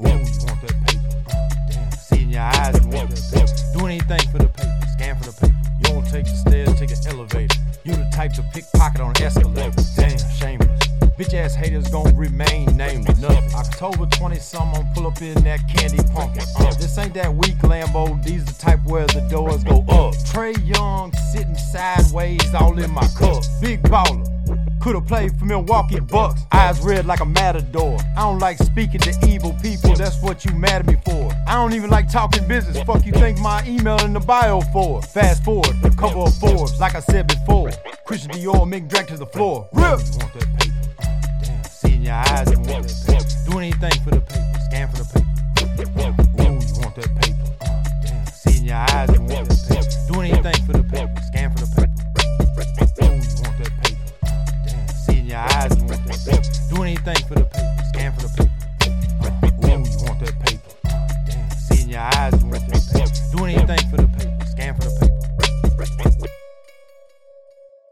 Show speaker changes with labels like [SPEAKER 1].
[SPEAKER 1] Damn. See in your eyes and want that paper. Do anything for the paper. Scan for the paper. You don't take the stairs, take an elevator. You the type to pickpocket on an escalator. Damn, shameless. Bitch ass haters gon' remain nameless. October 20 some, I'm pull up in that candy pumpkin. This ain't that weak Lambo, these the type where the doors go up. Trae Young sitting sideways all in my cup. Big baller. Could've played for Milwaukee Bucks. Eyes red like a matador. I don't like speaking to evil people, that's what you mad at me for. I don't even like talking business. Fuck you think my email in the bio for? Fast forward, cover of Forbes, like I said before. Christian Dior, make drag to the floor. Rip! do anything for the people.